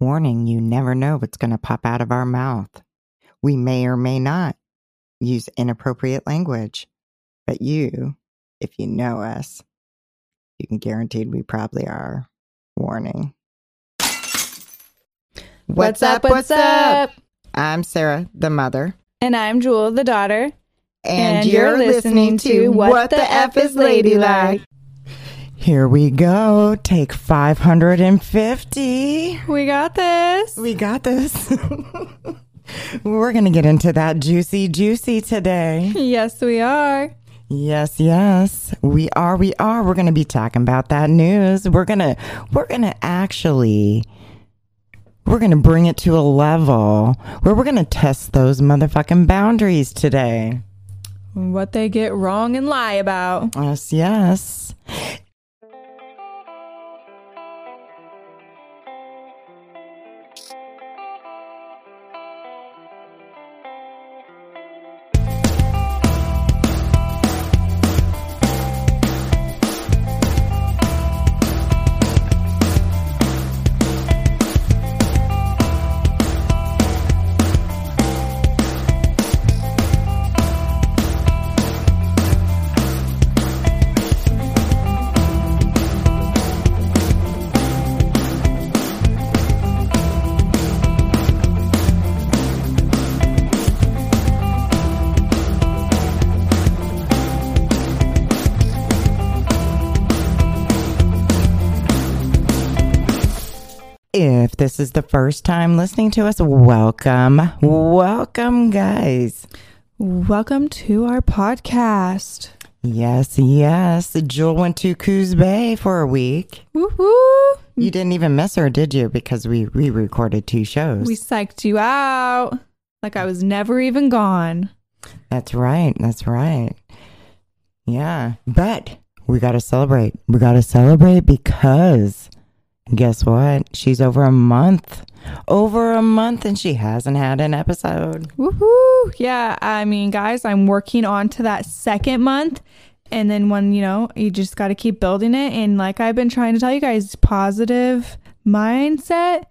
Warning, you never know what's going to pop out of our mouth. We may or may not use inappropriate language, but you, if you know us, you can guarantee we probably are. Warning. What's up? What's up? I'm Sarah, the mother. And I'm Jewel, the daughter. And, And you're, you're listening, listening to to What the F is Ladylike. Here we go. Take 550. We got this. We got this. We're going to get into that juicy, juicy today. Yes, we are. Yes, yes. We are, we are. We're going to be talking about that news. We're going to, we're going to actually, we're going to bring it to a level where we're going to test those motherfucking boundaries today. What they get wrong and lie about. Yes, yes. This is the first time listening to us, welcome. Welcome, guys. Welcome to our podcast. Yes, yes. Jewel went to Coos Bay for a week. Woohoo! You didn't even miss her, did you? Because we re recorded two shows. We psyched you out like I was never even gone. That's right. That's right. Yeah. But we got to celebrate. We got to celebrate because guess what? She's over a month. Over a month and she hasn't had an episode. Woohoo! Yeah, I mean, guys, I'm working on to that second month. And then when, you know, you just got to keep building it. And like I've been trying to tell you guys, positive mindset,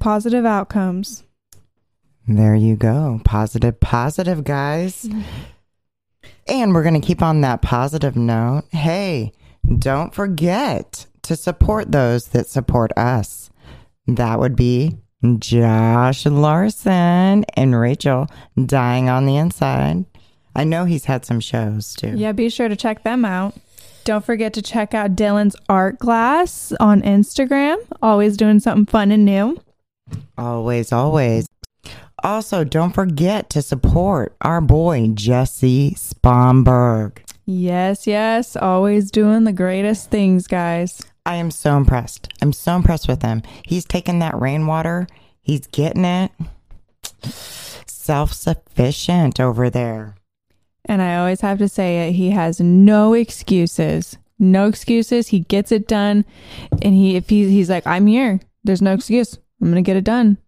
positive outcomes. There you go. Positive, positive, guys. And we're going to keep on that positive note. Hey, don't forget to support those that support us. That would be Josh Larson and Rachel dying on the inside. I know he's had some shows too. Yeah, be sure to check them out. Don't forget to check out Dylan's art glass on Instagram. Always doing something fun and new. Always, always. Also, don't forget to support our boy Jesse Spomberg. Yes, yes, always doing the greatest things, guys. I am so impressed. I'm so impressed with him. He's taking that rainwater, he's getting it. Self sufficient over there. And I always have to say it, he has no excuses. No excuses. He gets it done. And he if he he's like, I'm here. There's no excuse. I'm gonna get it done.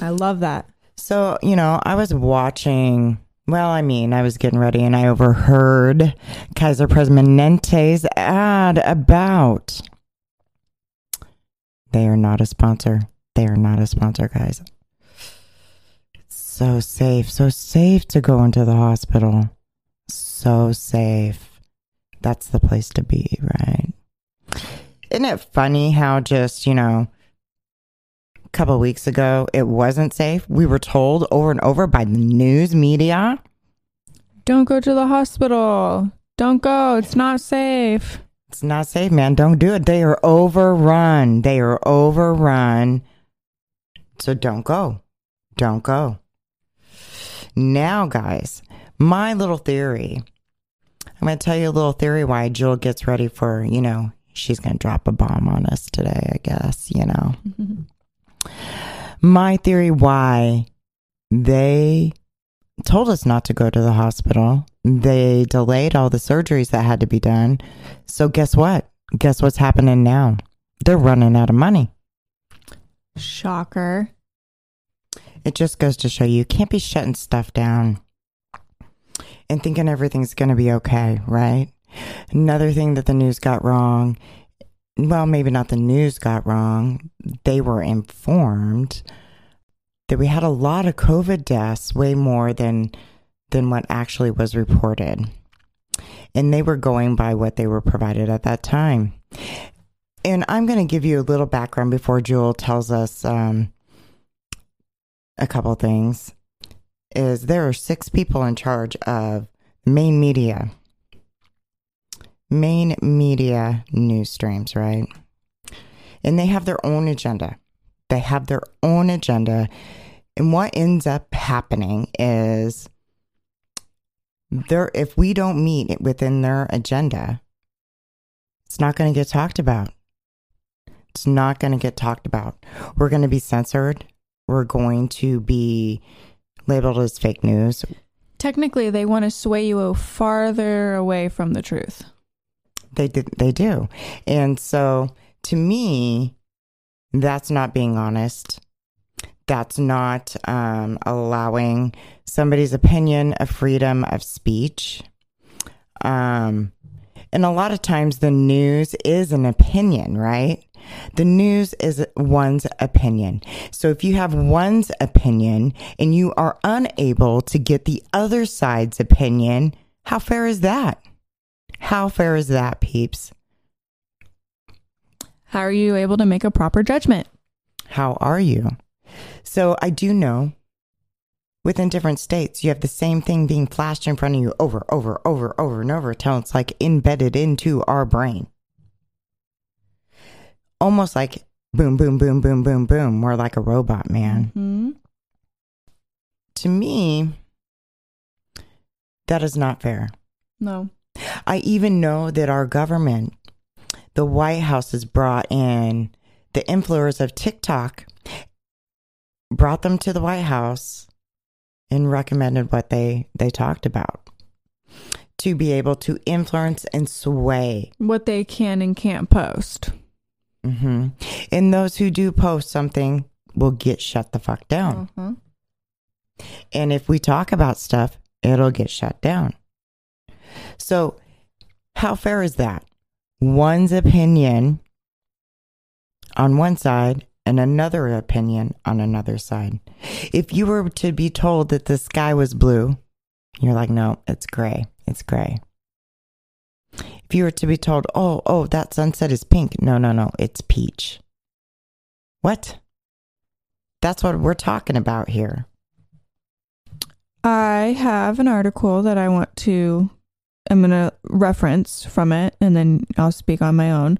I love that. So, you know, I was watching, well, I mean, I was getting ready and I overheard Kaiser Permanente's ad about they are not a sponsor. They are not a sponsor, guys. It's so safe, so safe to go into the hospital. So safe. That's the place to be, right? Isn't it funny how just, you know, a couple of weeks ago it wasn't safe? We were told over and over by the news media. Don't go to the hospital. Don't go. It's not safe. It's not safe, man. Don't do it. They are overrun. They are overrun. So don't go. Don't go. Now, guys, my little theory. I'm going to tell you a little theory why Jill gets ready for, you know, she's going to drop a bomb on us today, I guess, you know. My theory why they told us not to go to the hospital. They delayed all the surgeries that had to be done. So guess what? Guess what's happening now? They're running out of money. Shocker. It just goes to show you, you can't be shutting stuff down and thinking everything's going to be okay, right? Another thing that the news got wrong well, maybe not the news got wrong. They were informed that we had a lot of COVID deaths, way more than than what actually was reported. And they were going by what they were provided at that time. And I'm going to give you a little background before Jewel tells us um, a couple things. Is there are six people in charge of main media, main media news streams, right? And they have their own agenda. They have their own agenda. And what ends up happening is there if we don't meet within their agenda, it's not going to get talked about. It's not going to get talked about. We're going to be censored. We're going to be labeled as fake news. Technically, they want to sway you farther away from the truth. They did, they do. And so to me, that's not being honest. That's not um, allowing somebody's opinion a freedom of speech. Um, and a lot of times the news is an opinion, right? The news is one's opinion. So if you have one's opinion and you are unable to get the other side's opinion, how fair is that? How fair is that, peeps? How are you able to make a proper judgment? How are you? So I do know within different states, you have the same thing being flashed in front of you over, over, over, over, and over until it's like embedded into our brain. Almost like boom, boom, boom, boom, boom, boom. More like a robot, man. Mm-hmm. To me, that is not fair. No. I even know that our government, the White House, has brought in the influencers of TikTok, brought them to the White House and recommended what they they talked about to be able to influence and sway What they can and can't post. hmm and those who do post something will get shut the fuck down Uh-huh. and if we talk about stuff it'll get shut down so how fair is that one's opinion on one side and another opinion on another side. If you were to be told that the sky was blue, you're like, no, it's gray. It's gray. If you were to be told, oh, oh, that sunset is pink, no, no, no, it's peach. What? That's what we're talking about here. I have an article that I want to I'm going to reference from it and then I'll speak on my own.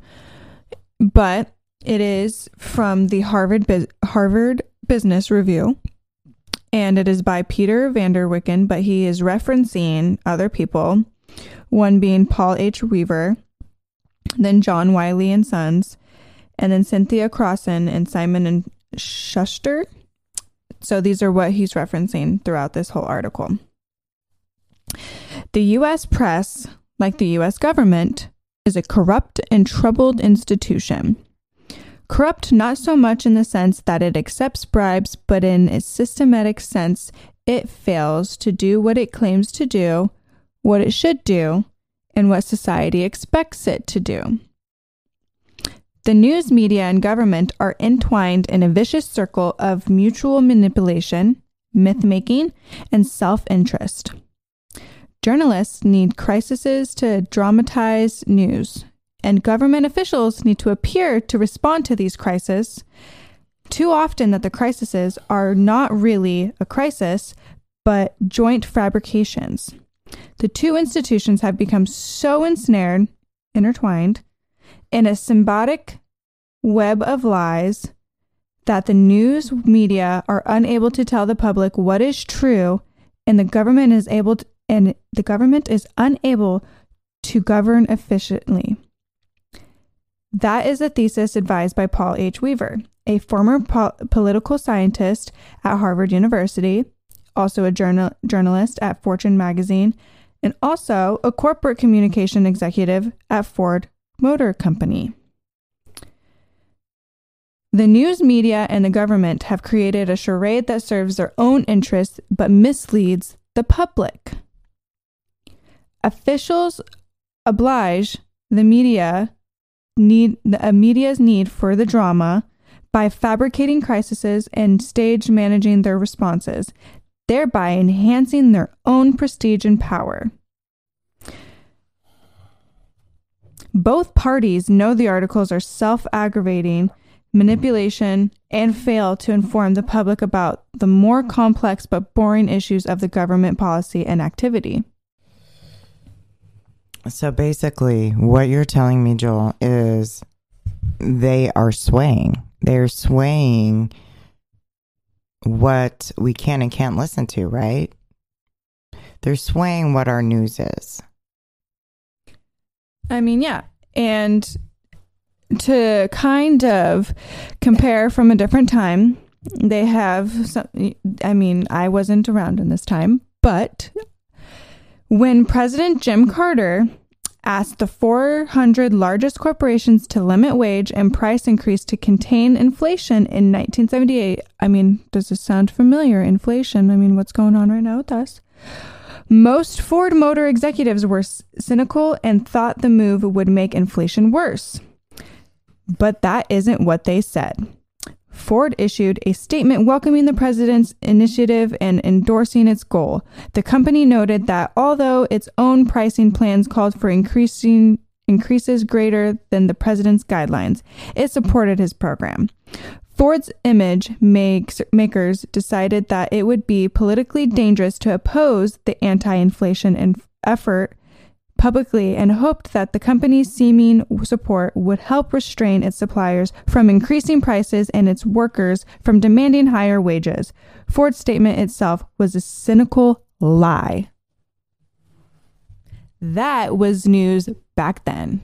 But it is from the Harvard Harvard Business Review and it is by Peter Vanderwicken, but he is referencing other people, one being Paul H. Weaver, then John Wiley and Sons, and then Cynthia Crossen and Simon and Schuster. So these are what he's referencing throughout this whole article. The US press, like the US government, is a corrupt and troubled institution. Corrupt not so much in the sense that it accepts bribes, but in a systematic sense, it fails to do what it claims to do, what it should do, and what society expects it to do. The news media and government are entwined in a vicious circle of mutual manipulation, myth making, and self interest. Journalists need crises to dramatize news, and government officials need to appear to respond to these crises. Too often, that the crises are not really a crisis, but joint fabrications. The two institutions have become so ensnared, intertwined, in a symbiotic web of lies that the news media are unable to tell the public what is true and the government is able to, and the government is unable to govern efficiently. That is a thesis advised by Paul H. Weaver, a former po- political scientist at Harvard University, also a journal- journalist at Fortune magazine, and also a corporate communication executive at Ford Motor Company. The news media and the government have created a charade that serves their own interests but misleads the public. Officials oblige the media need the media's need for the drama by fabricating crises and stage managing their responses, thereby enhancing their own prestige and power. Both parties know the articles are self aggravating manipulation, and fail to inform the public about the more complex but boring issues of the government policy and activity. So basically, what you're telling me, Jewel, is they are swaying. They're swaying what we can and can't listen to, right? They're swaying what our news is. I mean, yeah. And to kind of compare from a different time, they have some, I mean, I wasn't around in this time, but when President Jim Carter asked the 400 largest corporations to limit wage and price increase to contain inflation in 1978. I mean, does this sound familiar? Inflation. I mean, what's going on right now with us? Most Ford Motor executives were cynical and thought the move would make inflation worse. But that isn't what they said. Ford issued a statement welcoming the president's initiative and endorsing its goal. The company noted that although its own pricing plans called for increasing increases greater than the president's guidelines, it supported his program. Ford's image makes, makers decided that it would be politically dangerous to oppose the anti-inflation effort publicly and hoped that the company's seeming support would help restrain its suppliers from increasing prices and its workers from demanding higher wages. Ford's statement itself was a cynical lie. That was news back then.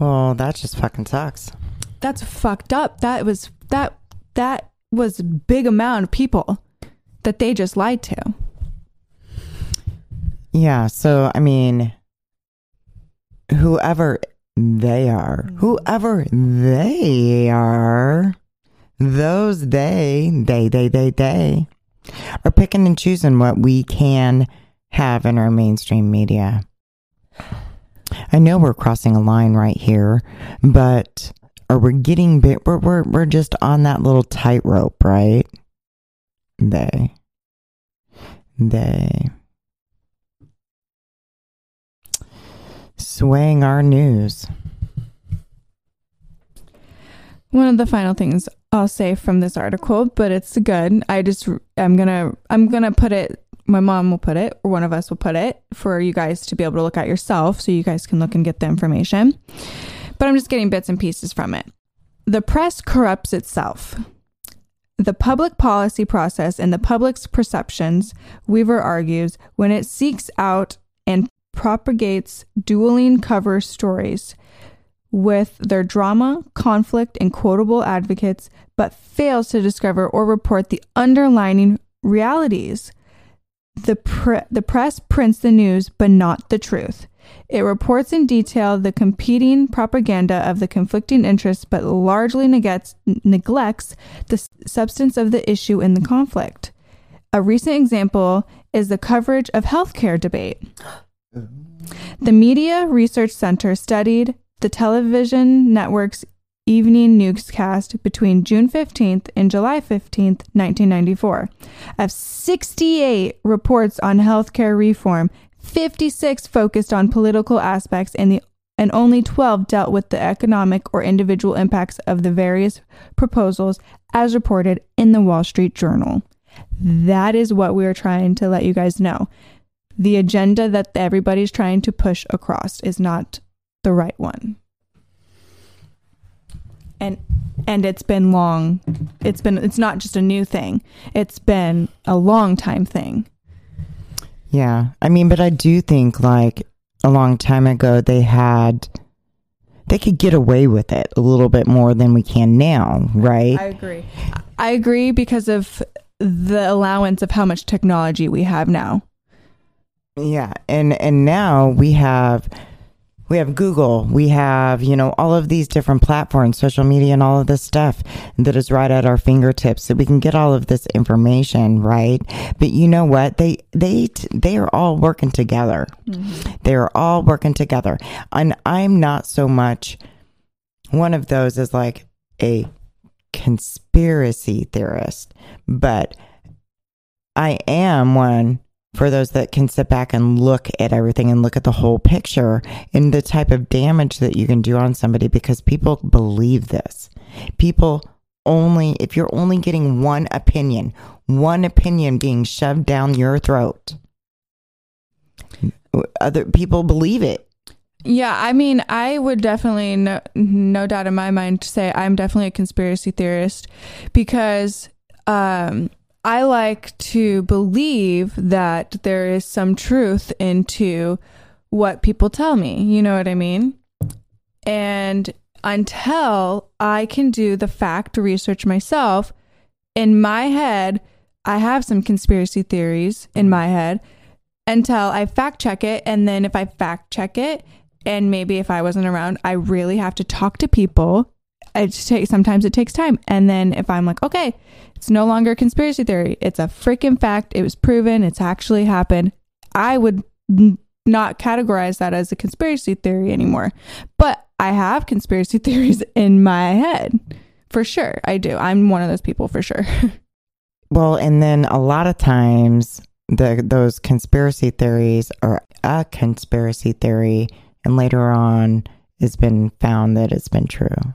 Well, that just fucking sucks. That's fucked up. That was that that was a big amount of people that they just lied to. Yeah, so I mean, whoever they are, mm-hmm. whoever they are, those they, they, they, they, they are picking and choosing what we can have in our mainstream media. I know we're crossing a line right here, but are we're getting bit? We're, we're, we're just on that little tightrope, right? They. They. Swaying our news. One of the final things I'll say from this article, but it's good. I just I'm gonna I'm gonna put it. My mom will put it, or one of us will put it for you guys to be able to look at yourself, so you guys can look and get the information. But I'm just getting bits and pieces from it. The press corrupts itself. The public policy process and the public's perceptions, Weaver argues, when it seeks out and propagates dueling cover stories with their drama, conflict, and quotable advocates, but fails to discover or report the underlying realities. The, pre- the press prints the news, but not the truth. It reports in detail the competing propaganda of the conflicting interests, but largely neglects, neglects the substance of the issue in the conflict. A recent example is the coverage of healthcare debate. The Media Research Center studied the television network's evening newscast between June 15th and July 15th, 1994. Of 68 reports on healthcare reform, 56 focused on political aspects and the and only 12 dealt with the economic or individual impacts of the various proposals as reported in the Wall Street Journal. That is what we are trying to let you guys know the agenda that everybody's trying to push across is not the right one. And and it's been long. It's been it's not just a new thing. It's been a long time thing. Yeah. I mean, but I do think like a long time ago they had they could get away with it a little bit more than we can now, right? I agree. I agree because of the allowance of how much technology we have now. Yeah, and and now we have we have Google, we have, you know, all of these different platforms, social media and all of this stuff that is right at our fingertips so we can get all of this information, right? But you know what? They they they are all working together. Mm-hmm. They are all working together. And I'm not so much one of those is like a conspiracy theorist, but I am one for those that can sit back and look at everything and look at the whole picture and the type of damage that you can do on somebody because people believe this. People only, if you're only getting one opinion, one opinion being shoved down your throat, other people believe it. Yeah, I mean, I would definitely no, no doubt in my mind say I'm definitely a conspiracy theorist because um I like to believe that there is some truth into what people tell me. You know what I mean? And until I can do the fact research myself, in my head, I have some conspiracy theories in my head until I fact check it. And then if I fact check it, and maybe if I wasn't around, I really have to talk to people. It takes sometimes it takes time. And then if I'm like, okay, it's no longer a conspiracy theory. It's a freaking fact. It was proven. It's actually happened. I would not categorize that as a conspiracy theory anymore. But I have conspiracy theories in my head. For sure. I do. I'm one of those people for sure. Well, and then a lot of times the those conspiracy theories are a conspiracy theory and later on it's been found that it's been true.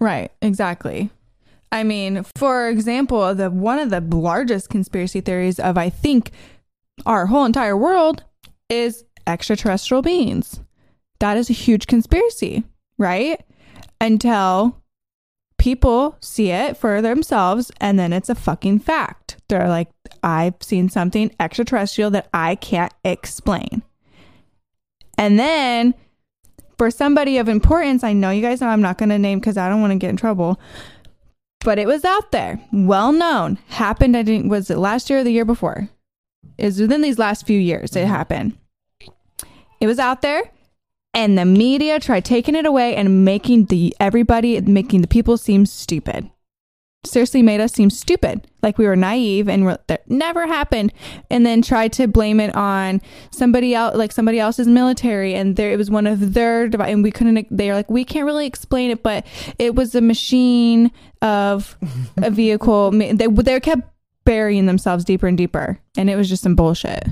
Right, exactly. I mean, for example, the one of the largest conspiracy theories of I think our whole entire world is extraterrestrial beings. That is a huge conspiracy, right? Until people see it for themselves and then it's a fucking fact. They're like, I've seen something extraterrestrial that I can't explain. And then for somebody of importance, I know you guys know I'm not going to name because I don't want to get in trouble, but it was out there, well known, happened. I didn't, was it last year or the year before? Is within these last few years it mm-hmm. happened. It was out there and the media tried taking it away and making the everybody making the people seem stupid seriously made us seem stupid. Like we were naive and we're, that never happened. And then tried to blame it on somebody else like somebody else's military and there it was one of their device and we couldn't they're like we can't really explain it but it was a machine of a vehicle. They, they kept burying themselves deeper and deeper and it was just some bullshit.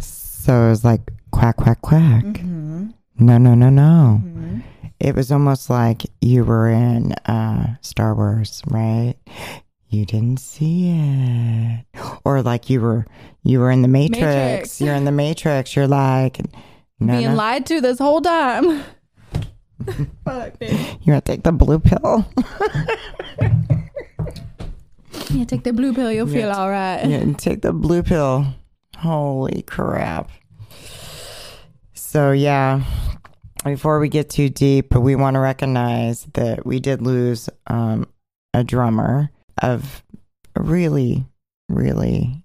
So it was like quack quack quack. Mm-hmm. No, no, no, no. Mm-hmm. It was almost like you were in uh, Star Wars, right? You didn't see it, or like you were you were in the Matrix. Matrix. You're in the Matrix. You're like, no, being no. lied to this whole time Fuck, dude. you to take the blue pill? Yeah, take the blue pill. You'll feel Yeah. all right. yeah, take the blue pill. Holy crap! So yeah, before we get too deep, we want to recognize that we did lose um, a drummer of really, really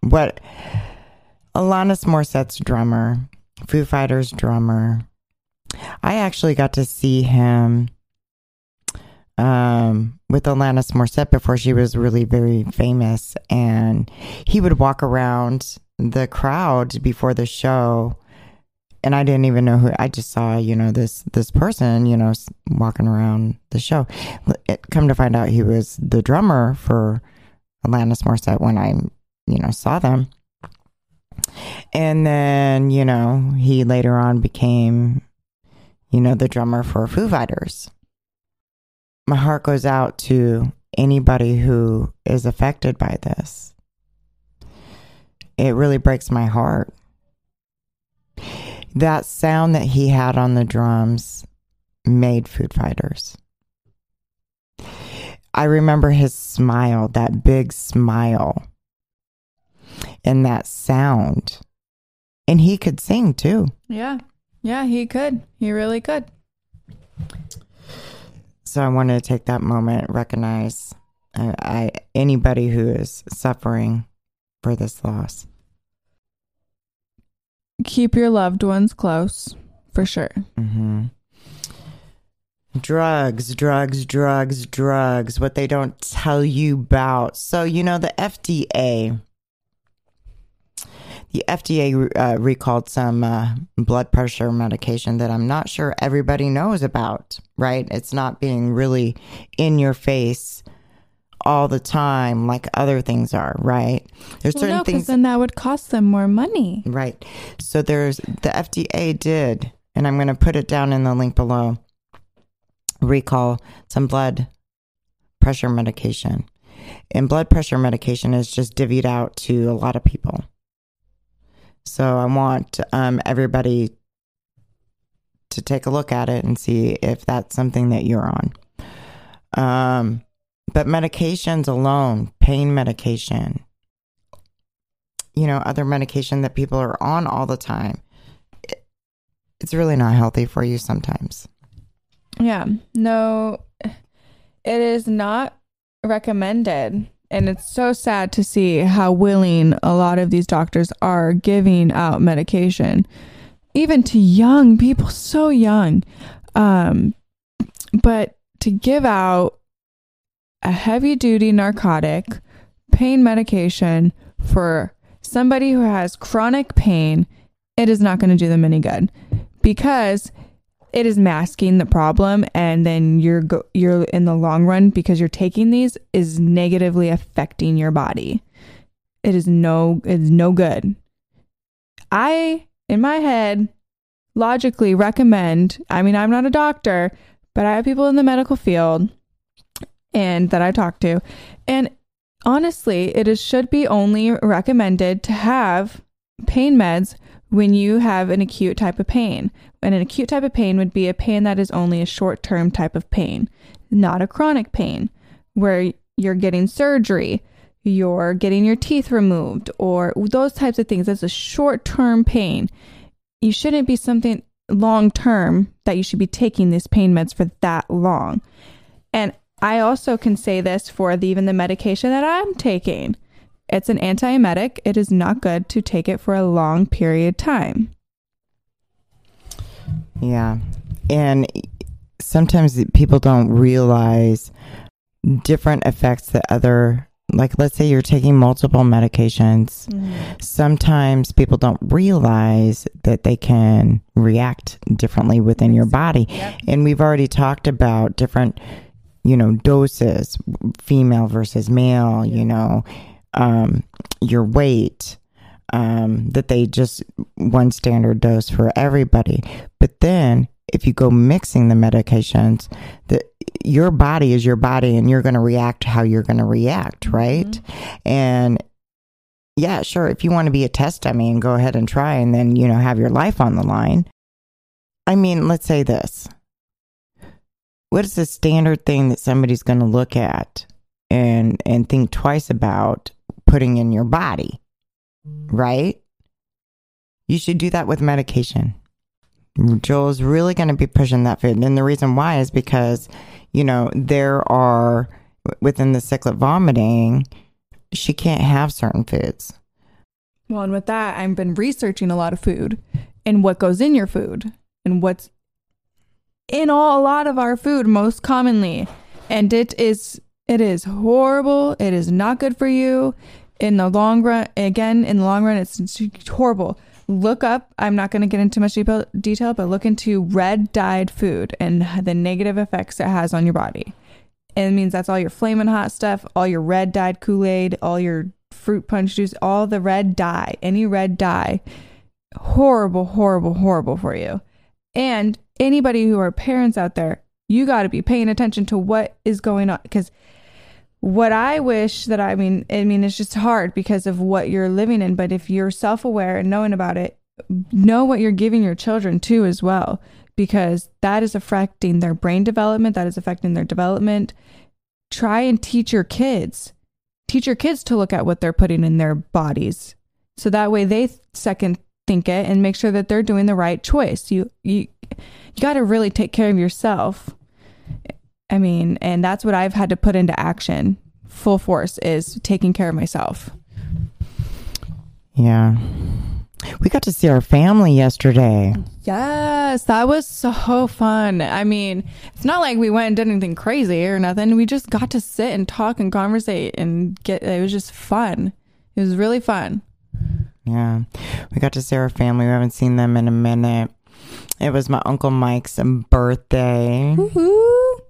what Alanis Morissette's drummer, Foo Fighters drummer. I actually got to see him um, with Alanis Morissette before she was really very famous, and he would walk around the crowd before the show and I didn't even know who. I just saw, you know, this this person, you know, walking around the show. It, come to find out, he was the drummer for Alanis Morissette when I, you know, saw them. And then, you know, he later on became, you know, the drummer for Foo Fighters. My heart goes out to anybody who is affected by this. It really breaks my heart that sound that he had on the drums made Foo Fighters. I remember his smile, that big smile, and that sound. And he could sing too. Yeah. Yeah, he could. He really could. So I wanted to take that moment, recognize uh, I anybody who is suffering for this loss. Keep your loved ones close, for sure. hmm Drugs, drugs, drugs, drugs. What they don't tell you about. So, you know, the FDA. The FDA uh, recalled some uh, blood pressure medication that I'm not sure everybody knows about, right? It's not being really in your face all the time like other things are, right? There's well, certain no, things. then that would cost them more money. Right. So there's the FDA did, and I'm going to put it down in the link below, recall some blood pressure medication. And blood pressure medication is just divvied out to a lot of people. So I want um, everybody to take a look at it and see if that's something that you're on. Um, but medications alone, pain medication, you know, other medication that people are on all the time, it, it's really not healthy for you sometimes. Yeah. No, it is not recommended. And it's so sad to see how willing a lot of these doctors are giving out medication, even to young people, so young. Um, but to give out a heavy duty narcotic, pain medication for somebody who has chronic pain, it is not going to do them any good because it is masking the problem and then you're go- you're in the long run because you're taking these is negatively affecting your body. It is no it's no good. I in my head logically recommend, I mean I'm not a doctor, but I have people in the medical field and that I talk to. And honestly, it is, should be only recommended to have pain meds when you have an acute type of pain. And an acute type of pain would be a pain that is only a short term type of pain, not a chronic pain where you're getting surgery, you're getting your teeth removed, or those types of things. That's a short term pain. You shouldn't be something long term that you should be taking these pain meds for that long. And I also can say this for the, even the medication that I'm taking. It's an antiemetic. It is not good to take it for a long period of time. Yeah. And sometimes people don't realize different effects that other like let's say you're taking multiple medications mm-hmm. sometimes people don't realize that they can react differently within your body yep. and we've already talked about different you know, doses, female versus male, you know, um, your weight, um, that they just one standard dose for everybody. But then if you go mixing the medications, that your body is your body and you're going to react how you're going to react, right? Mm-hmm. And yeah, sure, if you want to be a test dummy and go ahead and try and then, you know, have your life on the line. I mean, let's say this what is the standard thing that somebody's going to look at and and think twice about putting in your body mm. right? You should do that with medication. Jewel's really going to be pushing that food. And the reason why is because you know there are within the cyclic vomiting she can't have certain foods. Well and with that i've been researching a lot of food and what goes in your food and what's in all, a lot of our food most commonly. And it is it is horrible. It is not good for you in the long run. Again, in the long run, it's, horrible. Look up. I'm not going to get into much detail, but look into red dyed food and the negative effects it has on your body. It means that's all your flaming hot stuff, all your red dyed Kool Aid, all your fruit punch juice, all the red dye, any red dye. Horrible, horrible, horrible for you. And anybody who are parents out there, you got to be paying attention to what is going on because what I wish that I mean, I mean, it's just hard because of what you're living in. But if you're self aware and knowing about it, know what you're giving your children too, as well, because that is affecting their brain development, that is affecting their development. Try and teach your kids, teach your kids to look at what they're putting in their bodies. So that way they second think it and make sure that they're doing the right choice. You, you, you got to really take care of yourself. I mean, and that's what I've had to put into action full force is taking care of myself. Yeah. We got to see our family yesterday. Yes, that was so fun. I mean, it's not like we went and did anything crazy or nothing. We just got to sit and talk and conversate and get it was just fun. It was really fun. Yeah. We got to see our family. We haven't seen them in a minute. It was my Uncle Mike's birthday. Woohoo!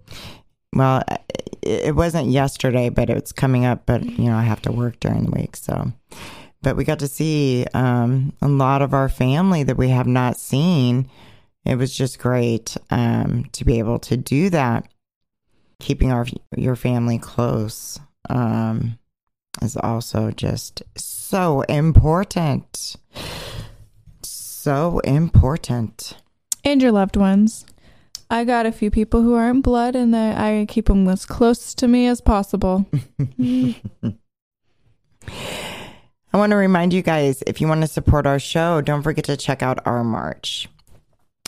Well, it it wasn't yesterday, but it's coming up. But, you know, I have to work during the week. So, but we got to see um, a lot of our family that we have not seen. It was just great um, to be able to do that. Keeping our your family close um, is also just so important. So important. And your loved ones. I got a few people who aren't blood, and that I keep them as close to me as possible. I want to remind you guys if you want to support our show, don't forget to check out our merch.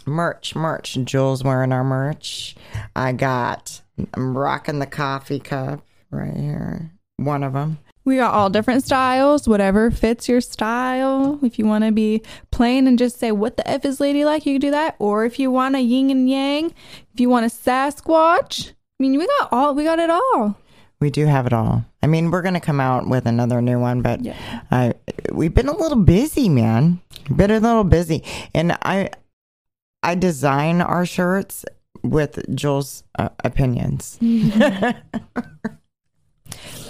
Merch, merch. Jewel's wearing our merch. I got, I'm rocking the coffee cup right here. One of them. We got all different styles, whatever fits your style. If you want to be plain and just say, What the F is ladylike, you can do that. Or if you want a yin and yang, if you want a Sasquatch, I mean, we got all, we got it all. We do have it all. I mean, we're going to come out with another new one, but Yeah. I we've been a little busy, man. Been a little busy, and I I design our shirts with Jewel's uh, opinions.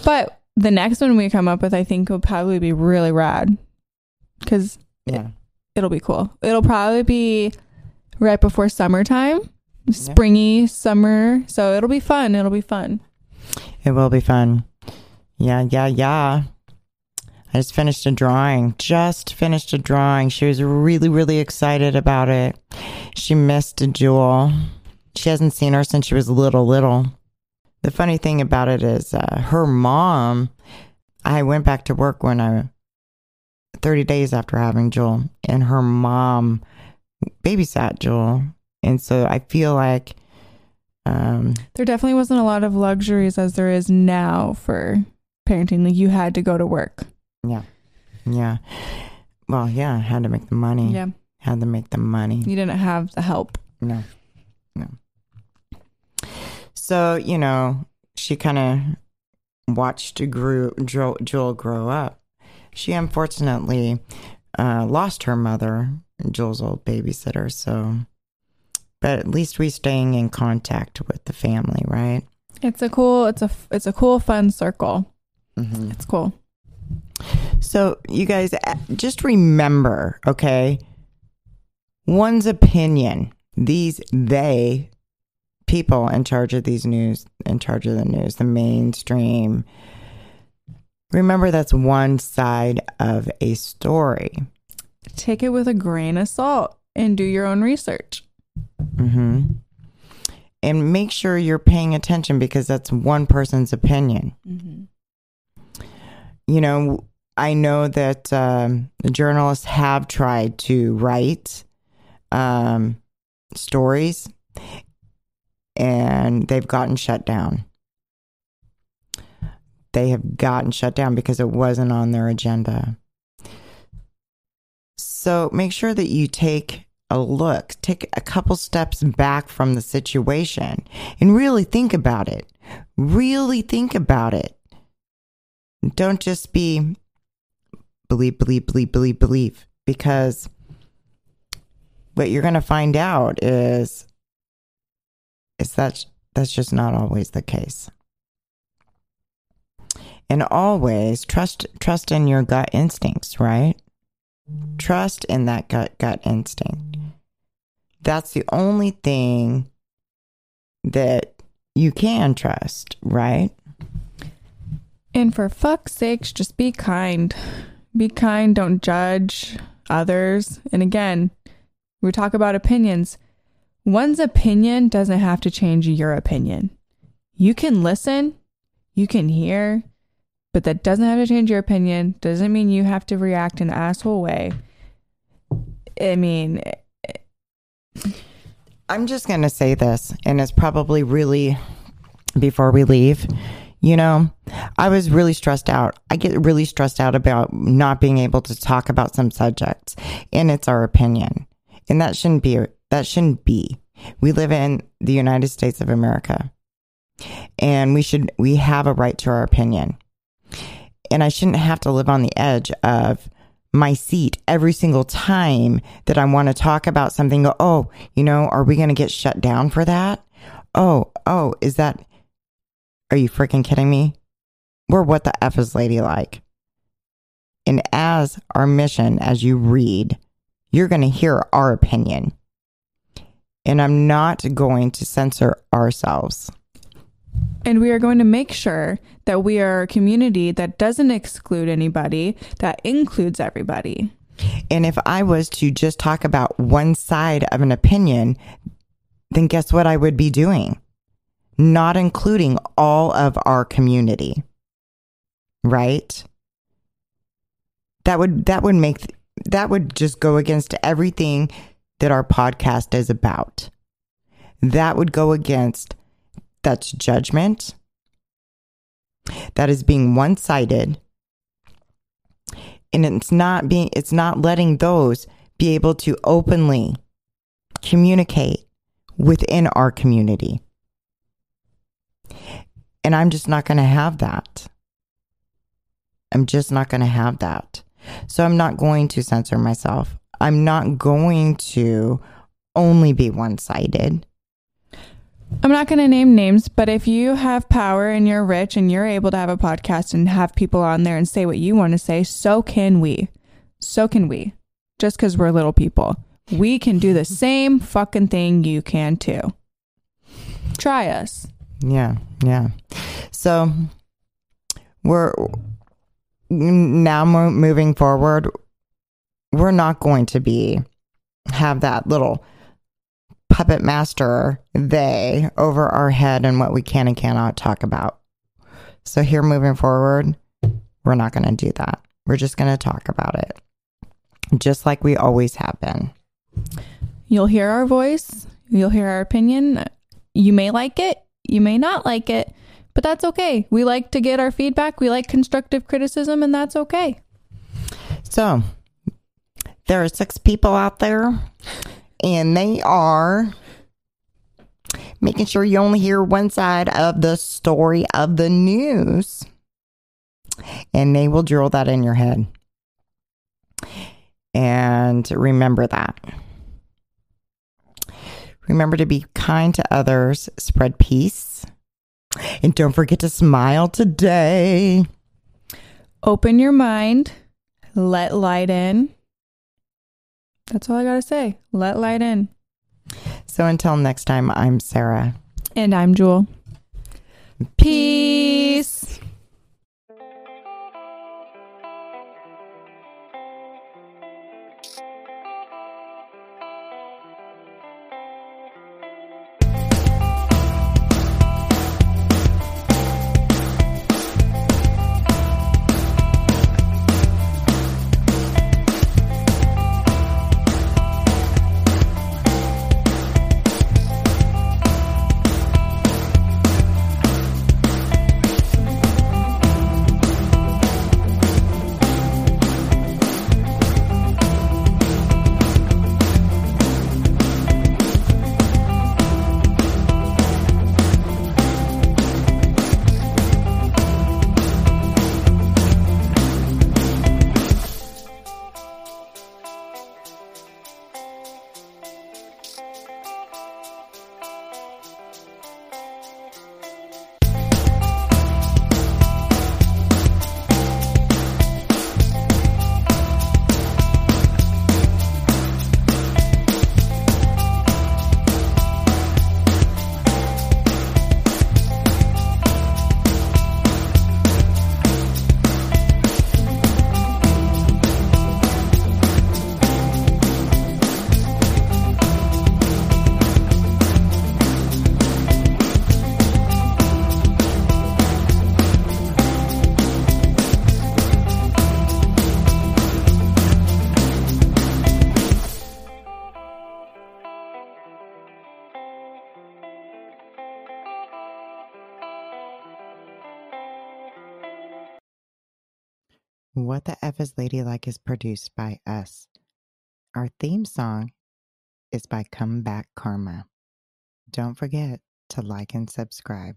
But the next one we come up with, I think, will probably be really rad because Yeah, it'll be cool. It'll probably be right before summertime, springy summer. So it'll be fun. It'll be fun. it will be fun. Yeah, yeah, yeah. I just finished a drawing. Just finished a drawing. She was really, really excited about it. She missed a Jewel. She hasn't seen her since she was little, little. The funny thing about it is, uh, her mom. I went back to work when I, thirty days after having Jewel, and her mom babysat Jewel, and so I feel like, um, There definitely wasn't a lot of luxuries as there is now for parenting. Like you had to go to work. yeah, Yeah. well, yeah, had to make the money. Yeah. had to make the money. You didn't have the help. No, no. So you know, she kind of watched grew grow up. She unfortunately uh, lost her mother, Jewel's old babysitter. So, but at least we staying in contact with the family, right? It's a cool, it's a, it's a cool, fun circle. Mm-hmm. It's cool. So, you guys, uh, just remember, okay? One's opinion, these, they, people in charge of these news, in charge of the news, the mainstream, remember that's one side of a story. Take it with a grain of salt and do your own research. hmm And make sure you're paying attention because that's one person's opinion. Mm-hmm. you know, I know that um, the journalists have tried to write um, stories and they've gotten shut down. They have gotten shut down because it wasn't on their agenda. So make sure that you take a look, take a couple steps back from the situation and really think about it. Really think about it. Don't just be believe, believe, believe, believe, believe, because what you're going to find out is is that that's just not always the case. And always trust trust in your gut instincts, right? Trust in that gut gut instinct. That's the only thing that you can trust, right? And for fuck's sakes, just be kind. Be kind. Don't judge others. And again, we talk about opinions. One's opinion doesn't have to change your opinion. You can listen, you can hear, but that doesn't have to change your opinion. Doesn't mean you have to react in an asshole way. I mean, I'm just going to say this, and it's probably really before we leave. You know, I was really stressed out. I get really stressed out about not being able to talk about some subjects, and it's our opinion. And that shouldn't be, that shouldn't be. We live in the United States of America, and we should, we have a right to our opinion. And I shouldn't have to live on the edge of my seat every single time that I want to talk about something. Go, oh, you know, are we going to get shut down for that? Oh, oh, is that, are you freaking kidding me? We're what the F is ladylike. And as our mission, as you read, you're going to hear our opinion. And I'm not going to censor ourselves. And we are going to make sure that we are a community that doesn't exclude anybody, that includes everybody. And if I was to just talk about one side of an opinion, then guess what I would be doing? Not including all of our community. Right? That would that would make that would just go against everything that our podcast is about. That would go against that's judgment, that is being one sided. And it's not being, it's not letting those be able to openly communicate within our community. And I'm just not going to have that. I'm just not going to have that. So I'm not going to censor myself. I'm not going to only be one sided. I'm not going to name names, but if you have power and you're rich and you're able to have a podcast and have people on there and say what you want to say, so can we. So can we. Just because we're little people. We can do the same fucking thing you can too. Try us. Yeah, yeah. So we're now moving forward, we're not going to be have that little puppet master they over our head and what we can and cannot talk about. So here moving forward, we're not going to do that. We're just going to talk about it. Just like we always have been. You'll hear our voice, you'll hear our opinion. You may like it, you may not like it, but that's okay. We like to get our feedback, we like constructive criticism, and that's okay. So, there are six people out there and they are making sure you only hear one side of the story of the news. And they will drill that in your head. And remember that. Remember to be kind to others, spread peace, and don't forget to smile today. Open your mind, let light in, that's all I got to say. Let light in. So until next time, I'm Sarah. And I'm Jewel. Peace. Is Ladylike is produced by us. Our theme song is by Come Back Karma. Don't forget to like and subscribe.